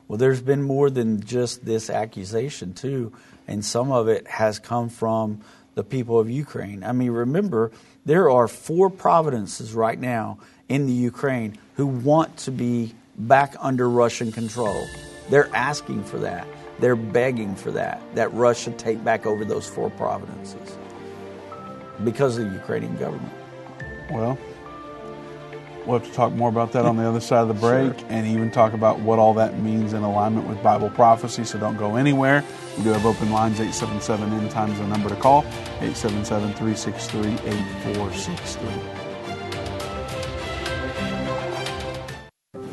Well, there's been more than just this accusation, too, and some of it has come from the people of Ukraine. I mean, remember, there are four provinces right now in the Ukraine who want to be back under Russian control. They're asking for that. They're begging for that, that Russia take back over those four provinces because of the Ukrainian government. Well, we'll have to talk more about that on the other side of the break and even talk about what all that means in alignment with Bible prophecy. So don't go anywhere. We do have open lines 877 End Times, the number to call 877 363 8463.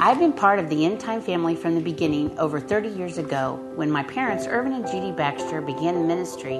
I've been part of the End Time family from the beginning over 30 years ago when my parents, Irvin and Judy Baxter, began ministry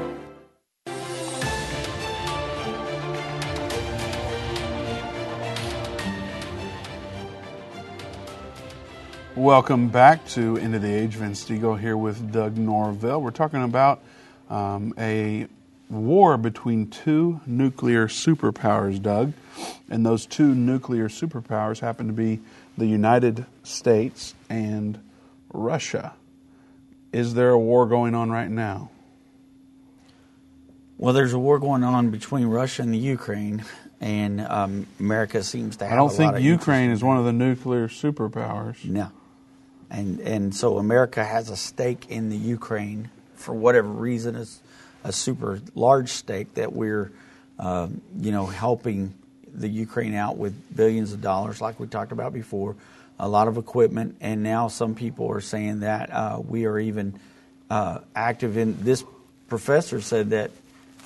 Welcome back to End of the Age. Vince Stegall here with Doug Norville. We're talking about um, a war between two nuclear superpowers, Doug. And those two nuclear superpowers happen to be the United States and Russia. Is there a war going on right now? Well, there's a war going on between Russia and the Ukraine, and um, America seems to have. I don't think Ukraine is one of the nuclear superpowers. No, and and so America has a stake in the Ukraine for whatever reason. It's a super large stake that we're, um, you know, helping the Ukraine out with billions of dollars, like we talked about before, a lot of equipment, and now some people are saying that uh, we are even uh, active in this professor said that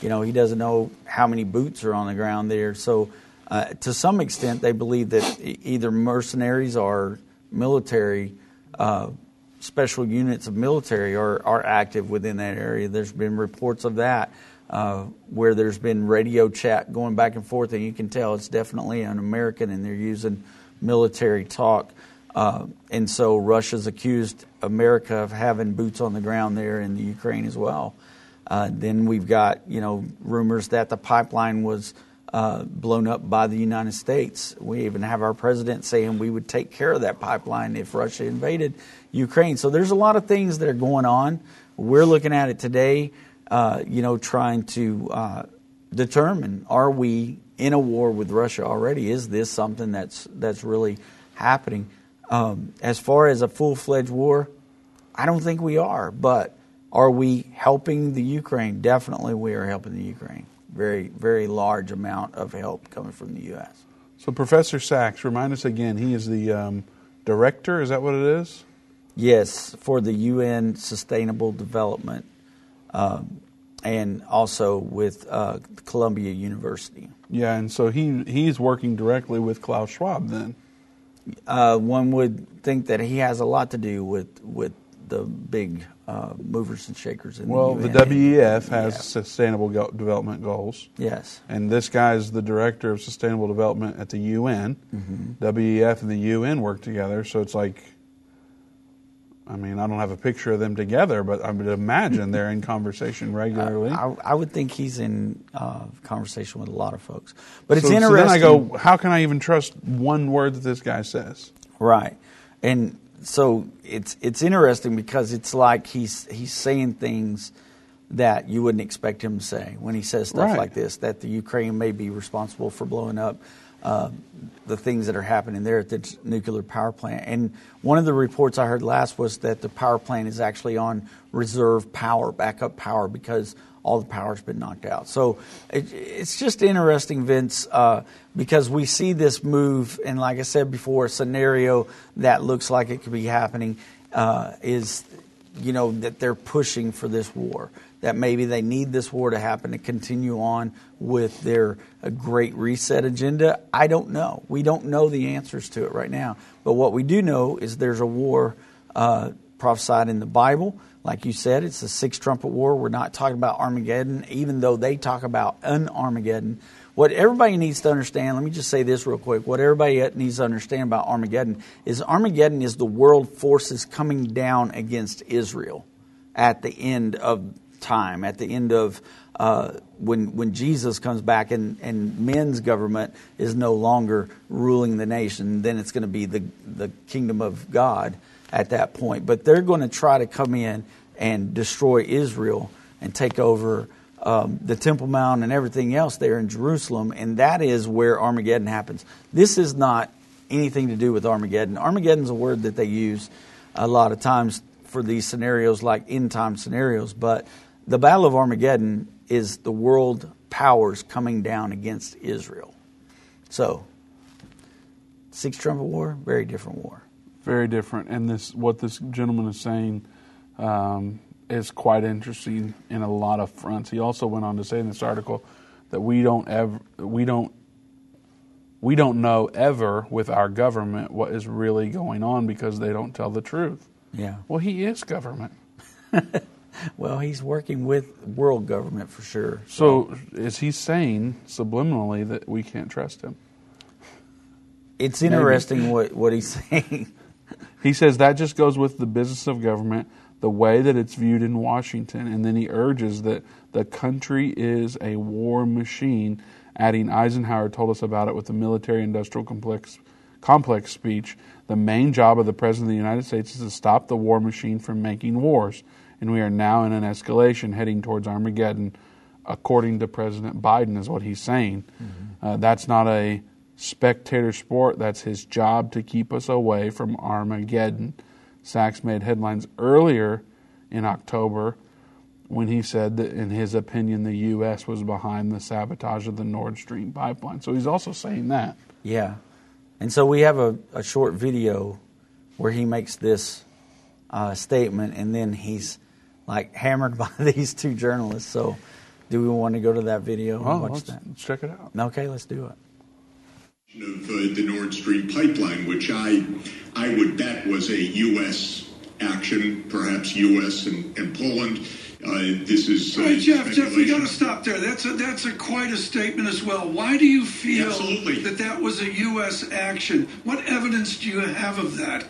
you know he doesn't know how many boots are on the ground there. So uh, to some extent, they believe that either mercenaries or military. Uh, special units of military are, are active within that area. There's been reports of that uh, where there's been radio chat going back and forth, and you can tell it's definitely an American, and they're using military talk. Uh, and so Russia's accused America of having boots on the ground there in the Ukraine as well. Uh, then we've got you know rumors that the pipeline was uh, blown up by the United States. We even have our president saying we would take care of that pipeline if Russia invaded Ukraine. So there's a lot of things that are going on. We're looking at it today, uh, you know, trying to uh, determine are we in a war with Russia already? Is this something that's that's really happening? Um, as far as a full fledged war, I don't think we are. But are we helping the Ukraine? Definitely, we are helping the Ukraine. Very, very large amount of help coming from the U.S. So, Professor Sachs, remind us again. He is the um, director. Is that what it is? Yes, for the UN Sustainable Development, um, and also with uh, Columbia University. Yeah, and so he he's working directly with Klaus Schwab then. Uh, one would think that he has a lot to do with with the big uh, movers and shakers in well, the the WEF has Yeah. sustainable Go- development goals. Yes. And this guy is the director of sustainable development at the UN. Mhm. WEF and the UN work together, so it's like I mean, I don't have a picture of them together, but I would imagine they're in (laughs) conversation regularly. I, I would think he's in uh, conversation with a lot of folks. But it's So- so interesting. then I go, how can I even trust one word that this guy says? Right. And so it's it's interesting because it's like he's he's saying things that you wouldn't expect him to say when he says stuff Right. like this that the Ukraine may be responsible for blowing up uh, the things that are happening there at the nuclear power plant. And one of the reports I heard last was that the power plant is actually on reserve power, backup power, because all the power's been knocked out. So it, it's just interesting, Vince, uh, because we see this move, and like I said before, a scenario that looks like it could be happening uh, is, you know, that they're pushing for this war. That maybe they need this war to happen to continue on with their uh, great reset agenda. I don't know. We don't know the answers to it right now. But what we do know is there's a war uh, prophesied in the Bible. Like you said, it's the sixth trumpet war. We're not talking about Armageddon, even though they talk about an Armageddon. What everybody needs to understand, let me just say this real quick. What everybody needs to understand about Armageddon is Armageddon is the world forces coming down against Israel at the end of time, at the end of uh, when when Jesus comes back and, and men's government is no longer ruling the nation, then it's going to be the the kingdom of God at that point. But they're going to try to come in and destroy Israel and take over um, the Temple Mount and everything else there in Jerusalem, and that is where Armageddon happens. This is not anything to do with Armageddon. Armageddon's a word that they use a lot of times for these scenarios, like end time scenarios, but the Battle of Armageddon is the world powers coming down against Israel. So, Sixth Trumpet War, very different war. Very different. And this, what this gentleman is saying, um, is quite interesting in a lot of fronts. He also went on to say in this article that we don't ever, we don't, we don't know ever with our government what is really going on because they don't tell the truth. Yeah. Well, he is government. (laughs) Well, he's working with world government for sure. So is he saying subliminally that we can't trust him? It's Maybe. interesting what, what he's (laughs) saying. He says that just goes with the business of government, the way that it's viewed in Washington, and then he urges that the country is a war machine, adding Eisenhower told us about it with the military industrial complex complex speech. The main job of the President of the United States is to stop the war machine from making wars, and we are now in an escalation heading towards Armageddon, according to President Biden, is what he's saying. Uh, that's not a spectator sport. That's his job to keep us away from Armageddon. Sachs made headlines earlier in October when he said that, in his opinion, the U.S. was behind the sabotage of the Nord Stream pipeline. So he's also saying that. Yeah. And so we have a, a short video where he makes this uh, statement, and then he's like hammered (laughs) by these two journalists. So, do we want to go to that video and Oh, watch that? let's check it out. Okay, let's do it. Of uh, the Nord Stream pipeline, which I I would bet was a U.S. action, perhaps U.S. and, and Poland. Uh, this is uh, right, Jeff, Jeff, we got to stop there. That's a that's a quite a statement as well. Why do you feel Absolutely. that that was a U.S. action? What evidence do you have of that?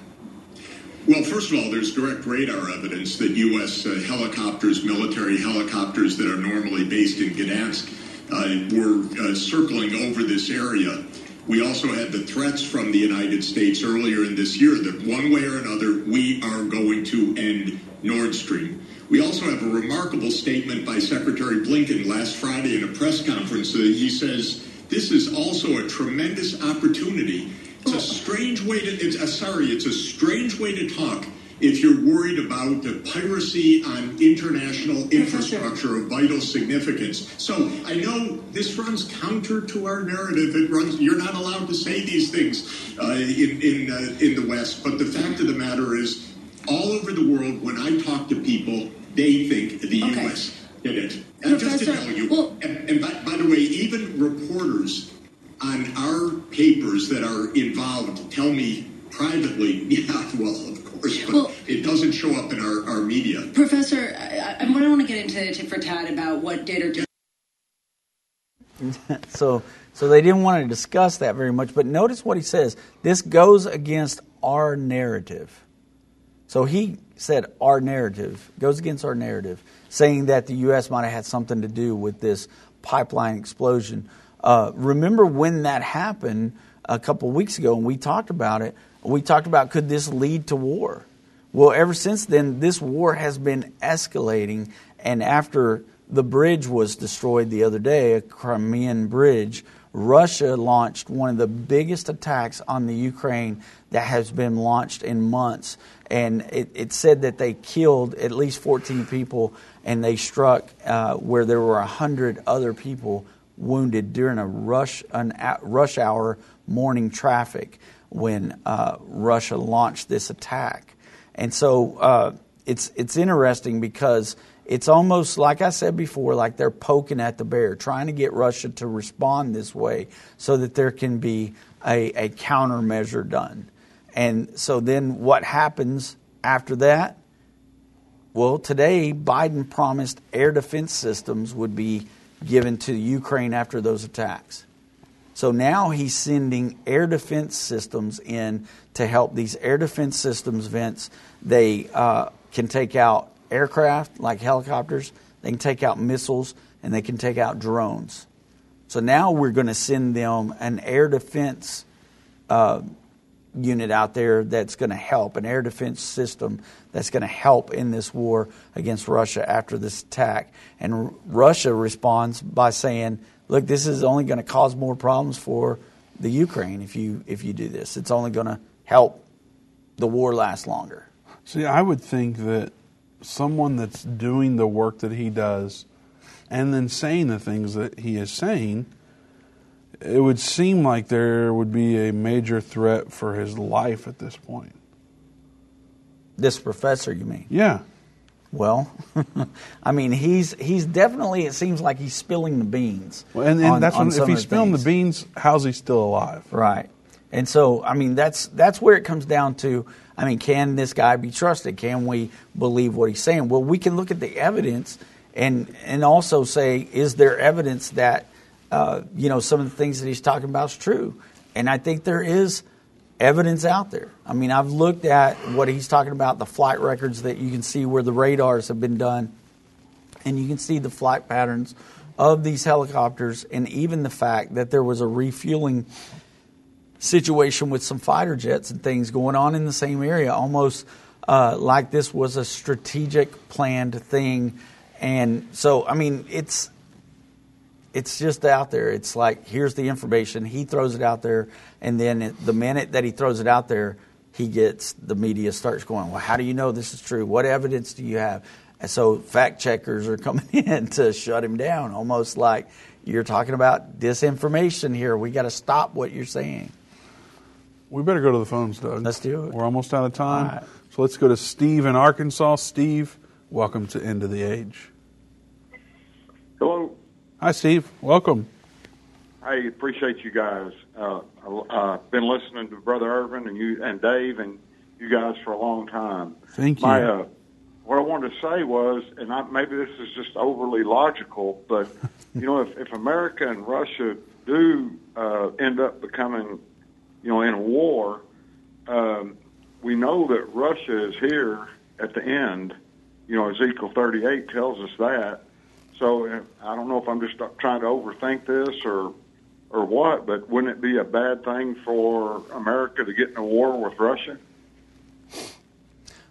Well, first of all, there's direct radar evidence that U.S. Uh, helicopters, military helicopters that are normally based in Gdansk, uh, were uh, circling over this area. We also had the threats from the United States earlier in this year that one way or another we are going to end Nord Stream. We also have a remarkable statement by Secretary Blinken last Friday in a press conference. Uh, he says this is also a tremendous opportunity. It's a strange way to. It's uh, sorry. It's a strange way to talk if you're worried about the piracy on international infrastructure of vital significance. So I know this runs counter to our narrative. It runs. You're not allowed to say these things uh, in in uh, in the West. But the fact of the matter is, all over the world, when I talk to people, they think the Okay. U.S. did it. And just to Professor, tell you, well- and, and by, by the way, even reporters on our papers that are involved tell me privately, yeah, well, of course, but Well- it doesn't show up in our, our media. Professor, I, I, what I want to get into tit for tat about what (laughs) so so they didn't want to discuss that very much. But notice what he says. This goes against our narrative. So he said our narrative goes against our narrative, saying that the U.S. might have had something to do with this pipeline explosion. Uh, remember when that happened a couple weeks ago, and we talked about it. We talked about could this lead to war? Well, ever since then, this war has been escalating, and after the bridge was destroyed the other day, a Crimean bridge, Russia launched one of the biggest attacks on the Ukraine that has been launched in months. And it, it said that they killed at least 14 people and they struck uh, where there were 100 other people wounded during a rush, an rush hour morning traffic when uh, Russia launched this attack. And so uh, it's it's interesting because it's almost like I said before, like they're poking at the bear, trying to get Russia to respond this way so that there can be a, a countermeasure done. And so then what happens after that? Well, today Biden promised air defense systems would be given to Ukraine after those attacks. So now he's sending air defense systems in to help these air defense systems Vince. They uh, can take out aircraft like helicopters, they can take out missiles, and they can take out drones. So now we're going to send them an air defense uh, unit out there that's going to help, an air defense system that's going to help in this war against Russia after this attack. And R- Russia responds by saying, "Look, this is only going to cause more problems for the Ukraine if you if you do this. It's only going to help the war last longer." See, I would think that someone that's doing the work that he does and then saying the things that he is saying, it would seem like there would be a major threat for his life at this point. This professor, you mean? Yeah. Well, (laughs) I mean, he's he's definitely. It seems like he's spilling the beans. Well, and, and on- that's on when, if he's spilling the beans, how's he still alive? Right. And so, I mean, that's that's where it comes down to. I mean, can this guy be trusted? Can we believe what he's saying? Well, we can look at the evidence and and also say, is there evidence that uh, you know some of the things that he's talking about is true? And I think there is evidence out there. I mean, I've looked at what he's talking about, the flight records that you can see where the radars have been done, and you can see the flight patterns of these helicopters, and even the fact that there was a refueling situation with some fighter jets and things going on in the same area, almost uh, like this was a strategic planned thing. And so, I mean, it's it's just out there. It's like here's the information. He throws it out there, and then the minute that he throws it out there, he gets the media starts going. Well, how do you know this is true? What evidence do you have? And so fact checkers are (laughs) coming in to shut him down, almost like you're talking about disinformation here. We got to stop what you're saying. We better go to the phones, Doug. Let's do it. We're almost out of time. All right. So let's go to Steve in Arkansas. Steve, Welcome to End of the Age. Hello. Hi, Steve. Welcome. I appreciate you guys. Uh, I've uh, been listening to Brother Irvin and you and Dave and you guys for a long time. Thank you. My, uh, what I wanted to say was, and I, maybe this is just overly logical, but (laughs) you know, if, if America and Russia do uh, end up becoming, you know, in a war, um, we know that Russia is here at the end. You know, Ezekiel 38 tells us that. So I don't know if I'm just trying to overthink this or or what, but wouldn't it be a bad thing for America to get in a war with Russia?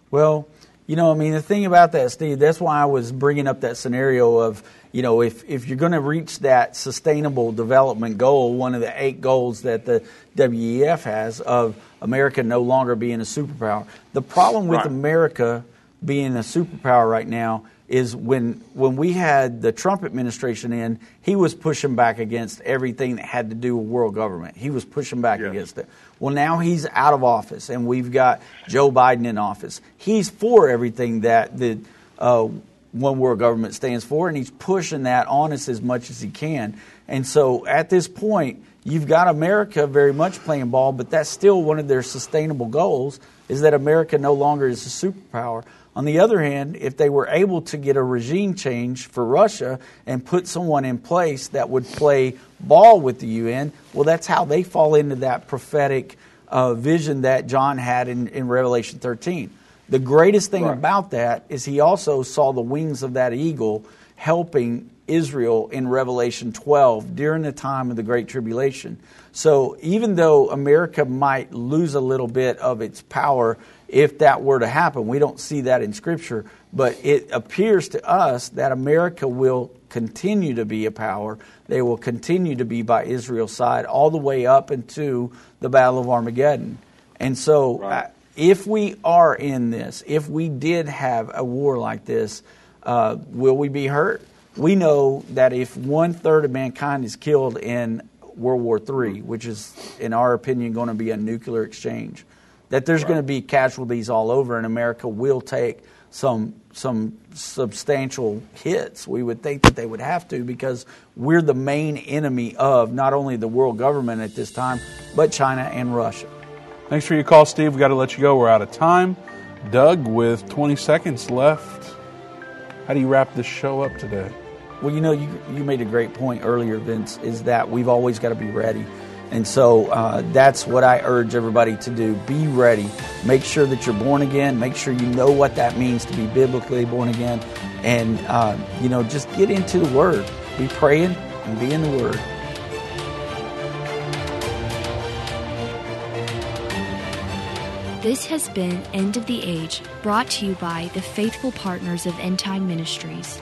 Well, you know, I mean, the thing about that, Steve, that's why I was bringing up that scenario of, you know, if, if you're going to reach that sustainable development goal, one of the eight goals that the WEF has of America no longer being a superpower. The problem with Right. America being a superpower right now is when when we had the Trump administration in, he was pushing back against everything that had to do with world government. He was pushing back against it. Well, now he's out of office, and we've got Joe Biden in office. He's for everything that the uh, one world government stands for, and he's pushing that on us as much as he can. And so, at this point, you've got America very much playing ball, but that's still one of their sustainable goals: is that America no longer is a superpower. On the other hand, if they were able to get a regime change for Russia and put someone in place that would play ball with the UN, well, that's how they fall into that prophetic uh, vision that John had in, in Revelation 13. The greatest thing about that is he also saw the wings of that eagle helping Israel in Revelation 12 during the time of the Great Tribulation. So even though America might lose a little bit of its power if that were to happen, we don't see that in Scripture, but it appears to us that America will continue to be a power. They will continue to be by Israel's side all the way up into the Battle of Armageddon. And so, uh, if we are in this, if we did have a war like this, uh, will we be hurt? We know that if one third of mankind is killed in World War III, mm-hmm. which is, in our opinion, going to be a nuclear exchange, that there's going to be casualties all over, and America will take some some substantial hits. We would think that they would have to because we're the main enemy of not only the world government at this time, but China and Russia. Thanks for your call, Steve. We've got to let you go. We're out of time. Doug, with 20 seconds left, how do you wrap this show up today? Well, you know, you, you made a great point earlier, Vince, is that we've always got to be ready. And so uh, that's what I urge everybody to do. Be ready. Make sure that you're born again. Make sure you know what that means to be biblically born again. And, uh, you know, just get into the Word. Be praying and be in the Word. This has been End of the Age, brought to you by the faithful partners of End Time Ministries.